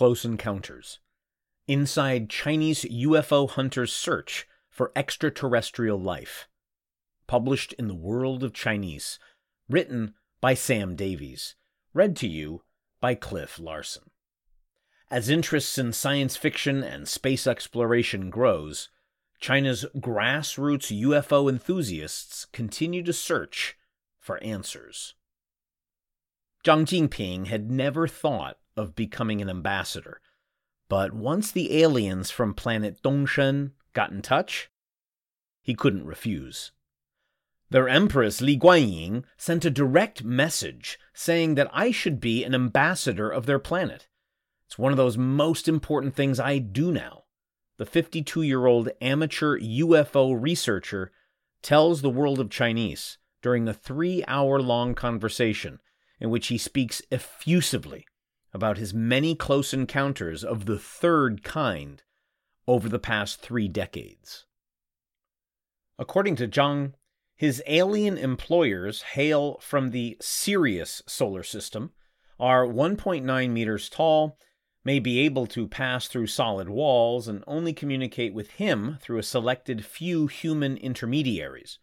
Close Encounters Inside Chinese UFO Hunters' Search for Extraterrestrial Life. Published in the World of Chinese. Written by Sam Davies. Read to you by Cliff Larsen. As interests in science fiction and space exploration grows, China's grassroots UFO enthusiasts continue to search for answers. Zhang Jinping had never thought of becoming an ambassador, but once the aliens from planet Dongshen got in touch, he couldn't refuse. Their Empress Li Guanyin sent a direct message saying that I should be an ambassador of their planet. It's one of those most important things I do now. The 52 year old amateur UFO researcher tells the world of Chinese during a three hour long conversation in which he speaks effusively about his many close encounters of the third kind over the past three decades. According to Zhang, his alien employers hail from the Sirius solar system, are 1.9 meters tall, may be able to pass through solid walls, and only communicate with him through a selected few human intermediaries.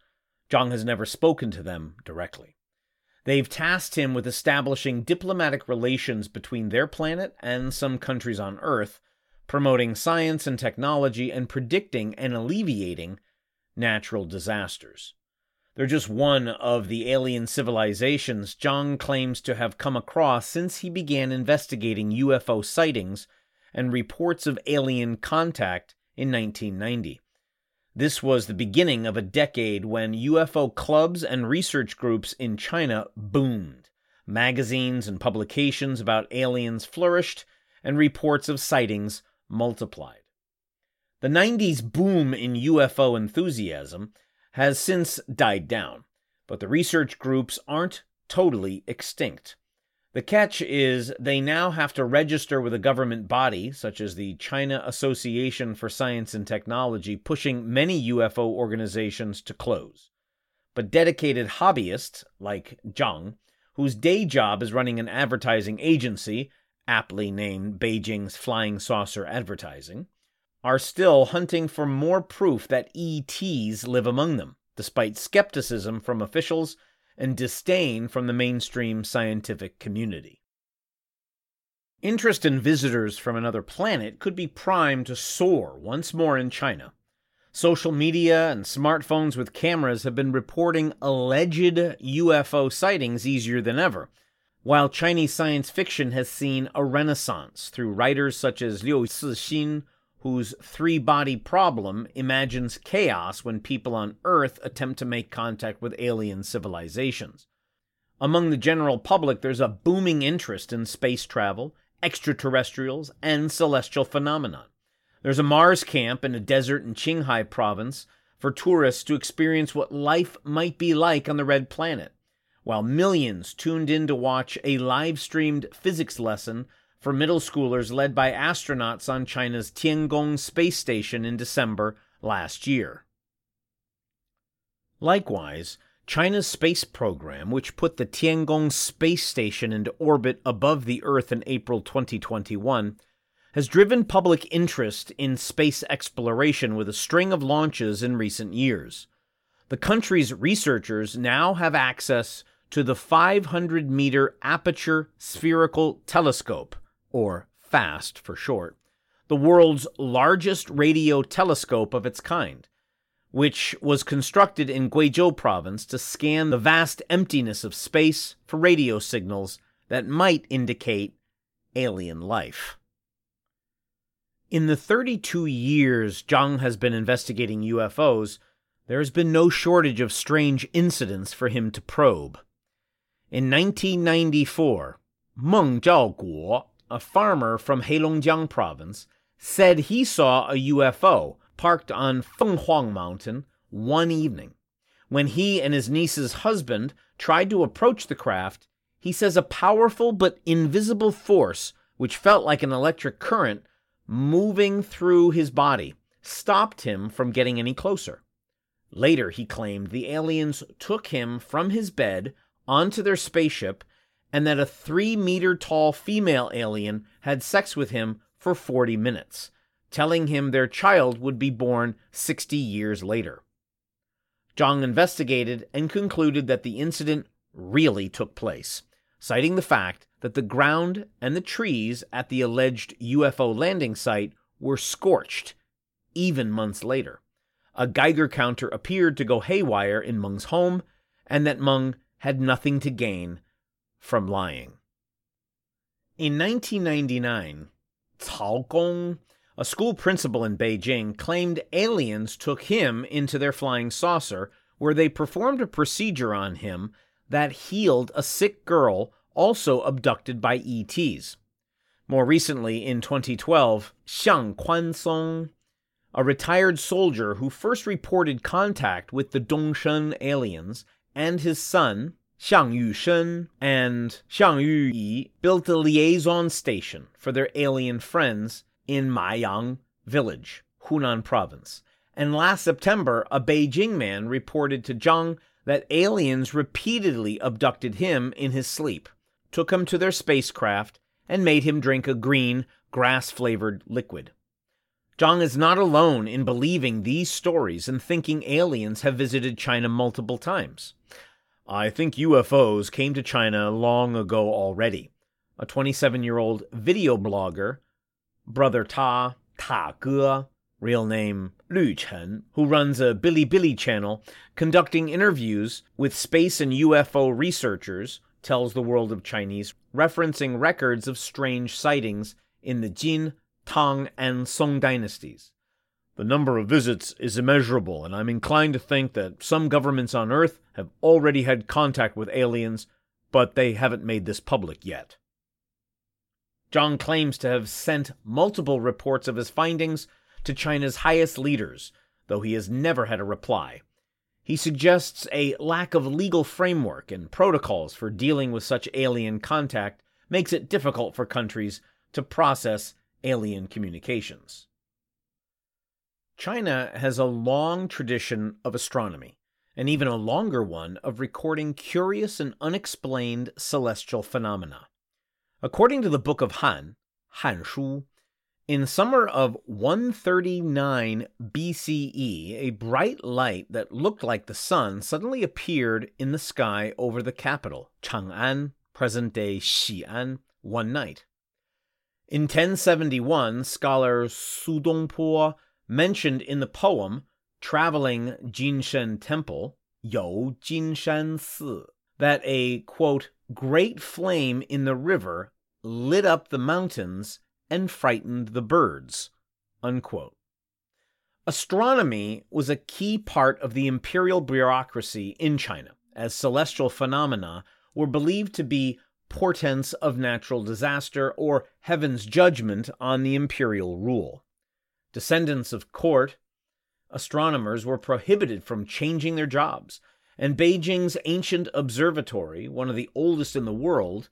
Zhang has never spoken to them directly. They've tasked him with establishing diplomatic relations between their planet and some countries on Earth, promoting science and technology, and predicting and alleviating natural disasters. They're just one of the alien civilizations Zhang claims to have come across since he began investigating UFO sightings and reports of alien contact in 1990. This was the beginning of a decade when UFO clubs and research groups in China boomed. Magazines and publications about aliens flourished, and reports of sightings multiplied. The 90s boom in UFO enthusiasm has since died down, but the research groups aren't totally extinct. The catch is they now have to register with a government body, such as the China Association for Science and Technology, pushing many UFO organizations to close. But dedicated hobbyists, like Zhang, whose day job is running an advertising agency, aptly named Beijing's Flying Saucer Advertising, are still hunting for more proof that ETs live among them, despite skepticism from officials and disdain from the mainstream scientific community. Interest in visitors from another planet could be primed to soar once more in China. Social media and smartphones with cameras have been reporting alleged UFO sightings easier than ever, while Chinese science fiction has seen a renaissance through writers such as Liu Cixin whose three body problem imagines chaos when people on Earth attempt to make contact with alien civilizations. Among the general public, there's a booming interest in space travel, extraterrestrials, and celestial phenomenon. There's a Mars camp in a desert in Qinghai province for tourists to experience what life might be like on the Red Planet, while millions tuned in to watch a live streamed physics lesson for middle schoolers led by astronauts on China's Tiangong space station in December last year. Likewise, China's space program, which put the Tiangong space station into orbit above the Earth in April 2021, has driven public interest in space exploration with a string of launches in recent years. The country's researchers now have access to the 500 meter Aperture Spherical Telescope, or FAST for short, the world's largest radio telescope of its kind, which was constructed in Guizhou province to scan the vast emptiness of space for radio signals that might indicate alien life. In the 32 years Zhang has been investigating UFOs, there has been no shortage of strange incidents for him to probe. In 1994, Meng Zhaoguo a farmer from Heilongjiang province, said he saw a UFO parked on Fenghuang Mountain one evening. When he and his niece's husband tried to approach the craft, he says a powerful but invisible force, which felt like an electric current, moving through his body, stopped him from getting any closer. Later, he claimed the aliens took him from his bed onto their spaceship and that a three meter tall female alien had sex with him for 40 minutes, telling him their child would be born 60 years later. Zhang investigated and concluded that the incident really took place, citing the fact that the ground and the trees at the alleged UFO landing site were scorched, even months later. A Geiger counter appeared to go haywire in Meng's home, and that Meng had nothing to gain from lying. In 1999, Cao Gong, a school principal in Beijing, claimed aliens took him into their flying saucer where they performed a procedure on him that healed a sick girl also abducted by ETs. More recently, in 2012, Xiang Quansong, a retired soldier who first reported contact with the Dongshen aliens, and his son, Xiang Yu Shen and Xiang Yu Yi built a liaison station for their alien friends in Mayang village, Hunan province. And last September, a Beijing man reported to Zhang that aliens repeatedly abducted him in his sleep, took him to their spacecraft, and made him drink a green, grass flavored liquid. Zhang is not alone in believing these stories and thinking aliens have visited China multiple times. I think UFOs came to China long ago already. A 27 year old video blogger, Brother Ta, Ta Ge, real name Lu Chen, who runs a Bilibili channel conducting interviews with space and UFO researchers, tells the world of Chinese, referencing records of strange sightings in the Jin, Tang, and Song dynasties. The number of visits is immeasurable, and I'm inclined to think that some governments on Earth have already had contact with aliens, but they haven't made this public yet. Zhang claims to have sent multiple reports of his findings to China's highest leaders, though he has never had a reply. He suggests a lack of legal framework and protocols for dealing with such alien contact makes it difficult for countries to process alien communications. China has a long tradition of astronomy, and even a longer one of recording curious and unexplained celestial phenomena. According to the Book of Han, Han Shu, in summer of 139 BCE, a bright light that looked like the sun suddenly appeared in the sky over the capital, Chang'an, present day Xi'an, one night. In 1071, scholar Su Dongpo mentioned in the poem Traveling Jinshan Temple, Yo Jinshan Si, that a quote, great flame in the river lit up the mountains and frightened the birds. Unquote. Astronomy was a key part of the imperial bureaucracy in China, as celestial phenomena were believed to be portents of natural disaster or heaven's judgment on the imperial rule. Descendants of court astronomers were prohibited from changing their jobs, and Beijing's ancient observatory, one of the oldest in the world,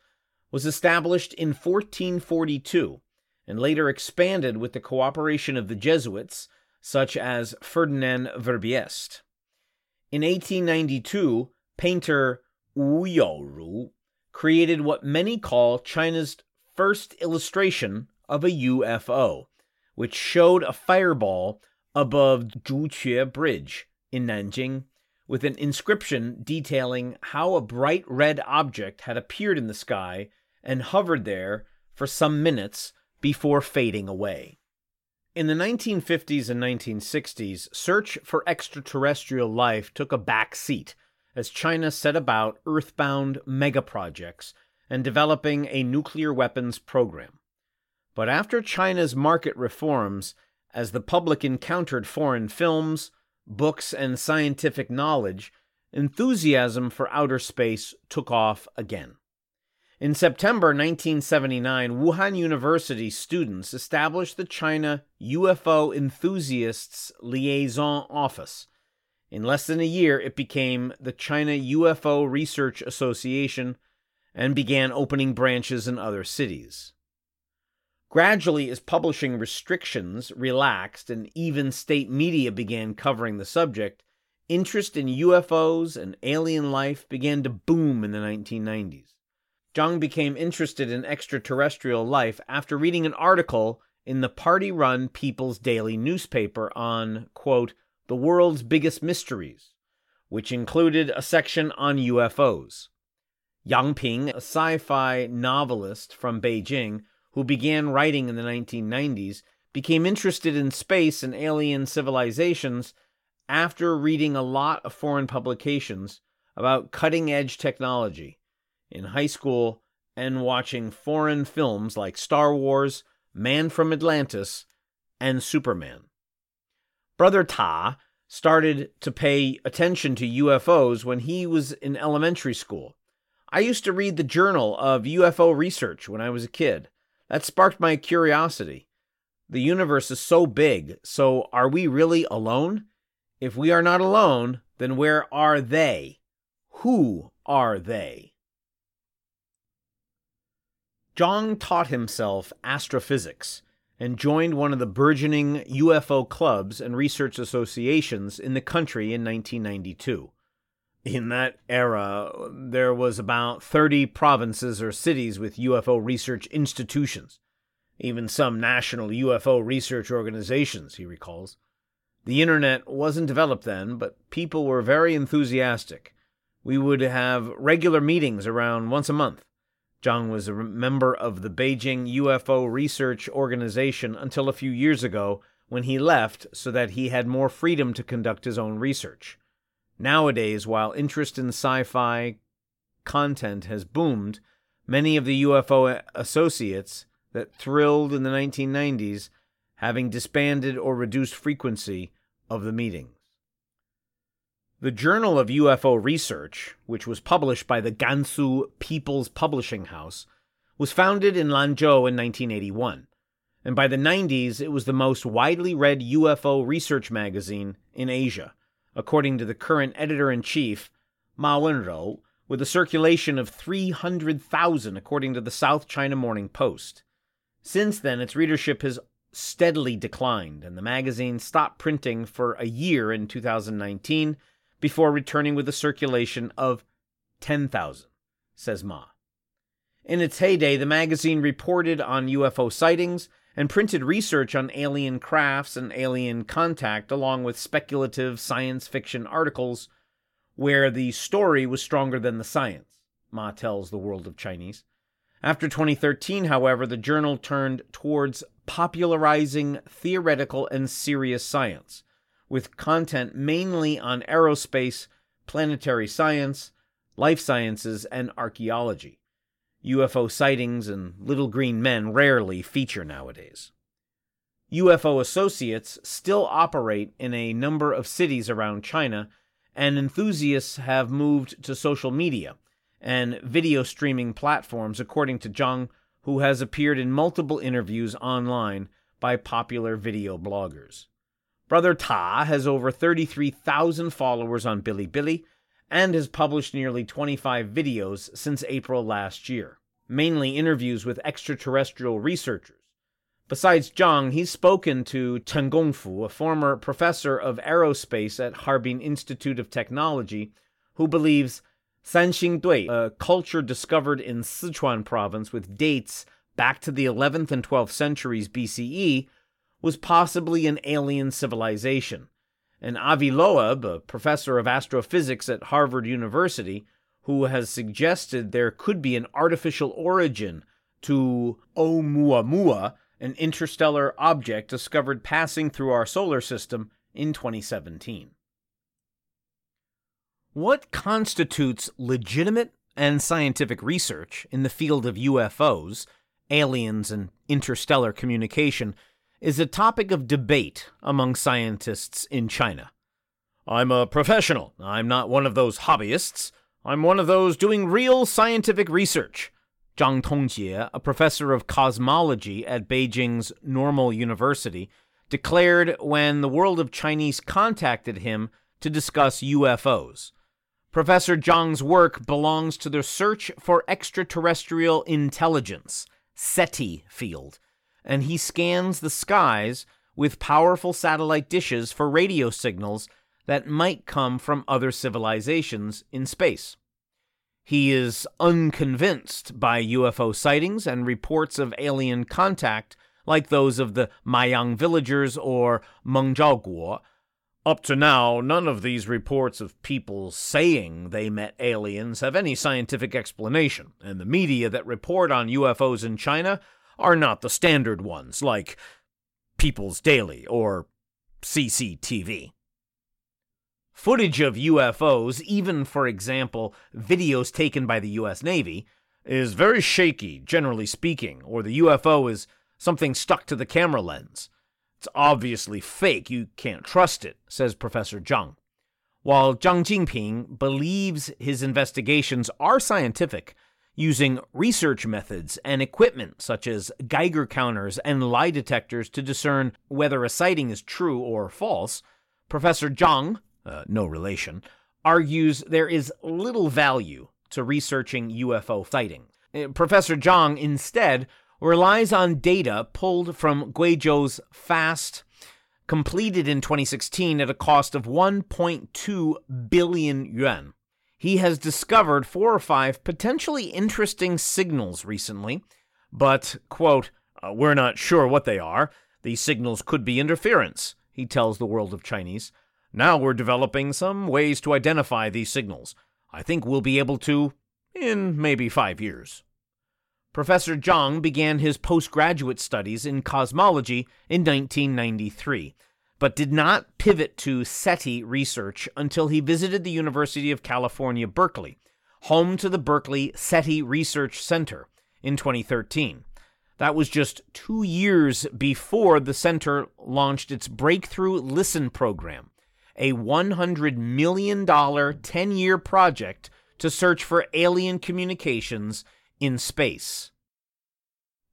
was established in 1442 and later expanded with the cooperation of the Jesuits, such as Ferdinand Verbiest. In 1892, painter Wu Youru created what many call China's first illustration of a UFO, which showed a fireball above Zhuque Bridge in Nanjing with an inscription detailing how a bright red object had appeared in the sky and hovered there for some minutes before fading away. In the 1950s and 1960s, search for extraterrestrial life took a back seat as China set about earthbound megaprojects and developing a nuclear weapons program. But after China's market reforms, as the public encountered foreign films, books, and scientific knowledge, enthusiasm for outer space took off again. In September 1979, Wuhan University students established the China UFO Enthusiasts Liaison Office. In less than a year, it became the China UFO Research Association and began opening branches in other cities. Gradually, as publishing restrictions relaxed and even state media began covering the subject, interest in UFOs and alien life began to boom in the 1990s. Zhang became interested in extraterrestrial life after reading an article in the party run People's Daily newspaper on, quote, the world's biggest mysteries, which included a section on UFOs. Yang Ping, a sci fi novelist from Beijing who began writing in the 1990s, became interested in space and alien civilizations after reading a lot of foreign publications about cutting edge technology in high school and watching foreign films like Star Wars, Man from Atlantis, and Superman. Brother Ta started to pay attention to UFOs when he was in elementary school. I used to read the Journal of UFO Research when I was a kid. That sparked my curiosity. The universe is so big, so are we really alone? If we are not alone, then where are they? Who are they? Zhang taught himself astrophysics and joined one of the burgeoning UFO clubs and research associations in the country in 1992. In that era, there was about 30 provinces or cities with UFO research institutions, even some national UFO research organizations, he recalls. The internet wasn't developed then, but people were very enthusiastic. We would have regular meetings around once a month. Zhang was a member of the Beijing UFO Research Organization until a few years ago when he left so that he had more freedom to conduct his own research. Nowadays, while interest in sci fi content has boomed, many of the UFO associates that thrilled in the 1990s having disbanded or reduced frequency of the meetings. The Journal of UFO Research, which was published by the Gansu People's Publishing House, was founded in Lanzhou in 1981, and by the 90s it was the most widely read UFO research magazine in Asia, according to the current editor in chief, Ma Wenrou, with a circulation of 300,000 according to the South China Morning Post. Since then, its readership has steadily declined, and the magazine stopped printing for a year in 2019 before returning with a circulation of 10,000, says Ma. In its heyday, the magazine reported on UFO sightings and printed research on alien crafts and alien contact, along with speculative science fiction articles where the story was stronger than the science, Ma tells the world of Chinese. After 2013, however, the journal turned towards popularizing theoretical and serious science, with content mainly on aerospace, planetary science, life sciences, and archaeology. UFO sightings and little green men rarely feature nowadays. UFO associates still operate in a number of cities around China, and enthusiasts have moved to social media and video streaming platforms, according to Zhang, who has appeared in multiple interviews online by popular video bloggers. Brother Ta has over 33,000 followers on Bilibili and has published nearly 25 videos since April last year, mainly interviews with extraterrestrial researchers. Besides Zhang, he's spoken to Chen Gongfu, a former professor of aerospace at Harbin Institute of Technology, who believes Sanxing Dui, a culture discovered in Sichuan province with dates back to the 11th and 12th centuries BCE, was possibly an alien civilization. And Avi Loeb, a professor of astrophysics at Harvard University, who has suggested there could be an artificial origin to Oumuamua, an interstellar object discovered passing through our solar system in 2017. What constitutes legitimate and scientific research in the field of UFOs, aliens, and interstellar communication is a topic of debate among scientists in China. I'm a professional. I'm not one of those hobbyists. I'm one of those doing real scientific research, Zhang Tongjie, a professor of cosmology at Beijing's Normal University, declared when the world of Chinese contacted him to discuss UFOs. Professor Zhang's work belongs to the Search for Extraterrestrial Intelligence, SETI field, and he scans the skies with powerful satellite dishes for radio signals that might come from other civilizations in space. He is unconvinced by UFO sightings and reports of alien contact like those of the Mayang villagers or Mengzhaoguo. Up to now, none of these reports of people saying they met aliens have any scientific explanation, and the media that report on UFOs in China are not the standard ones, like People's Daily or CCTV. Footage of UFOs, even for example, videos taken by the US Navy, is very shaky, generally speaking, or the UFO is something stuck to the camera lens. It's obviously fake, you can't trust it, says Professor Zhang. While Zhang Jinping believes his investigations are scientific, using research methods and equipment such as Geiger counters and lie detectors to discern whether a sighting is true or false, Professor Zhang, uh, no relation, argues there is little value to researching UFO sightings. Uh, Professor Zhang instead relies on data pulled from Guizhou's FAST, completed in 2016 at a cost of 1.2 billion yuan. He has discovered four or five potentially interesting signals recently, but, quote, uh, we're not sure what they are. These signals could be interference, he tells the world of Chinese. Now we're developing some ways to identify these signals. I think we'll be able to in maybe five years. Professor Zhang began his postgraduate studies in cosmology in 1993, but did not pivot to SETI research until he visited the University of California, Berkeley, home to the Berkeley SETI Research Center, in 2013. That was just two years before the center launched its Breakthrough Listen program, a $100 million 10 year project to search for alien communications in space.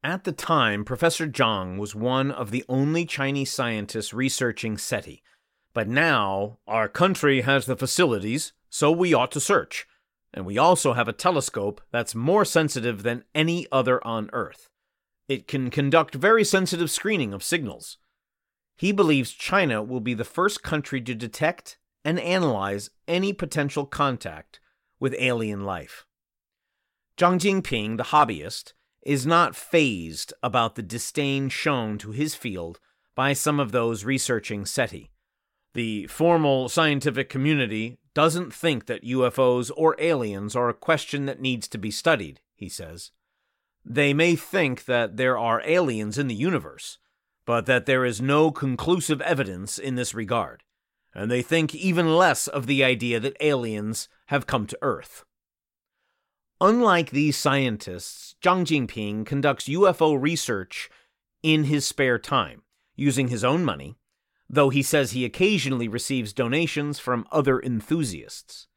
At the time, Professor Zhang was one of the only Chinese scientists researching SETI. But now, our country has the facilities, so we ought to search. And we also have a telescope that's more sensitive than any other on Earth. It can conduct very sensitive screening of signals. He believes China will be the first country to detect and analyze any potential contact with alien life. Zhang Jinping, the hobbyist, is not phased about the disdain shown to his field by some of those researching SETI. The formal scientific community doesn't think that UFOs or aliens are a question that needs to be studied, he says. They may think that there are aliens in the universe, but that there is no conclusive evidence in this regard, and they think even less of the idea that aliens have come to Earth. Unlike these scientists, Zhang Jinping conducts UFO research in his spare time, using his own money, though he says he occasionally receives donations from other enthusiasts.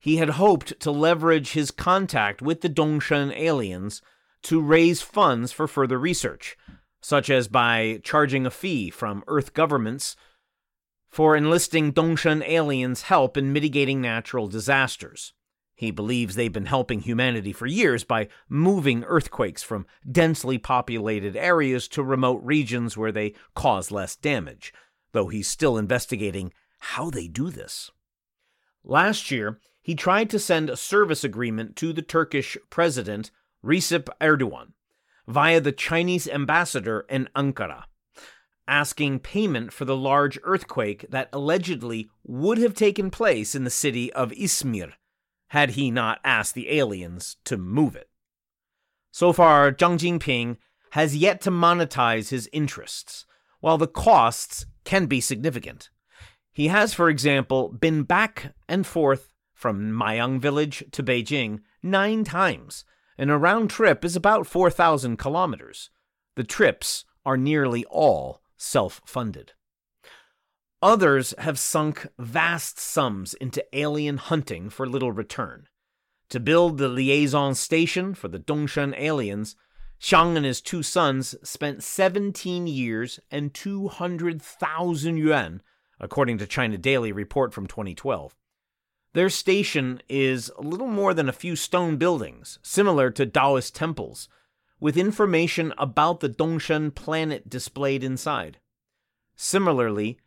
He had hoped to leverage his contact with the Dongshan aliens to raise funds for further research, such as by charging a fee from Earth governments for enlisting Dongshan aliens' help in mitigating natural disasters. He believes they've been helping humanity for years by moving earthquakes from densely populated areas to remote regions where they cause less damage, though he's still investigating how they do this. Last year, he tried to send a service agreement to the Turkish president, Recep Erdogan, via the Chinese ambassador in Ankara, asking payment for the large earthquake that allegedly would have taken place in the city of Izmir had he not asked the aliens to move it. So far, Zhang Jinping has yet to monetize his interests, while the costs can be significant. He has, for example, been back and forth from Mayang village to Beijing nine times, and a round trip is about 4,000 kilometers. The trips are nearly all self funded. Others have sunk vast sums into alien hunting for little return. To build the liaison station for the Dongshan aliens, Xiang and his two sons spent 17 years and 200,000 yuan, according to China Daily report from 2012. Their station is little more than a few stone buildings, similar to Taoist temples, with information about the Dongshan planet displayed inside. Similarly,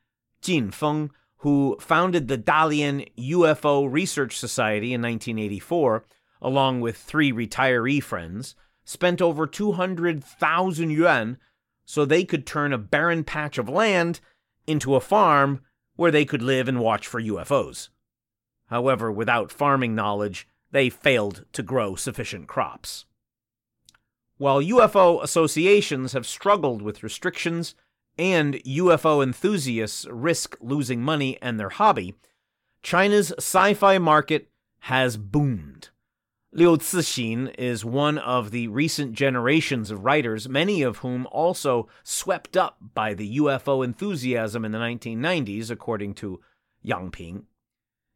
Jin Feng, who founded the Dalian UFO Research Society in 1984, along with three retiree friends, spent over 200,000 yuan so they could turn a barren patch of land into a farm where they could live and watch for UFOs. However, without farming knowledge, they failed to grow sufficient crops. While UFO associations have struggled with restrictions and UFO enthusiasts risk losing money and their hobby, China's sci fi market has boomed. Liu Cixin is one of the recent generations of writers, many of whom also swept up by the UFO enthusiasm in the 1990s, according to Yang Ping.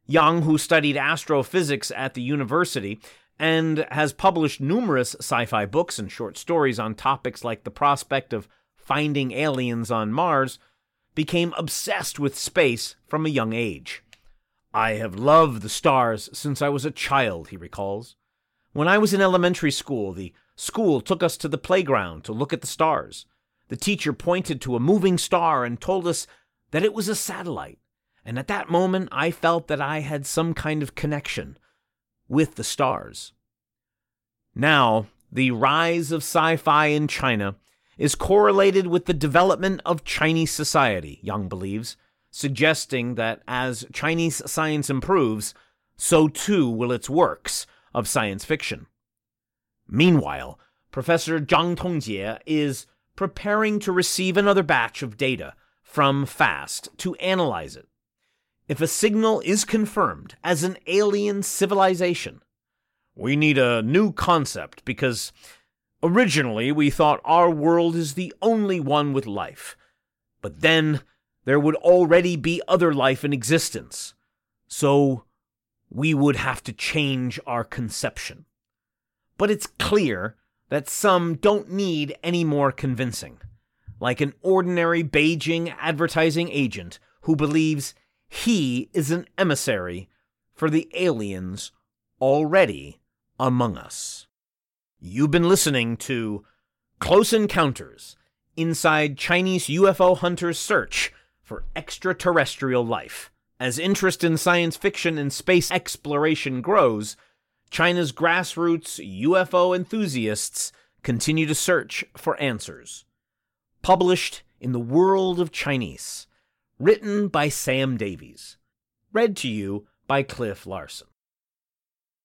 Yang, who studied astrophysics at the university and has published numerous sci fi books and short stories on topics like the prospect of finding aliens on Mars, became obsessed with space from a young age. I have loved the stars since I was a child, he recalls. When I was in elementary school, the school took us to the playground to look at the stars. The teacher pointed to a moving star and told us that it was a satellite. And at that moment, I felt that I had some kind of connection with the stars. Now, the rise of sci fi in China is correlated with the development of Chinese society, Yang believes, suggesting that as Chinese science improves, so too will its works of science fiction. Meanwhile, Professor Zhang Tongjie is preparing to receive another batch of data from FAST to analyze it. If a signal is confirmed as an alien civilization, we need a new concept because originally we thought our world is the only one with life. But then there would already be other life in existence. So we would have to change our conception. But it's clear that some don't need any more convincing, like an ordinary Beijing advertising agent who believes he is an emissary for the aliens already among us. You've been listening to Close Encounters Inside Chinese UFO Hunters' Search for Extraterrestrial Life. As interest in science fiction and space exploration grows, China's grassroots UFO enthusiasts continue to search for answers. Published in the World of Chinese, written by Sam Davies, read to you by Cliff Larsen.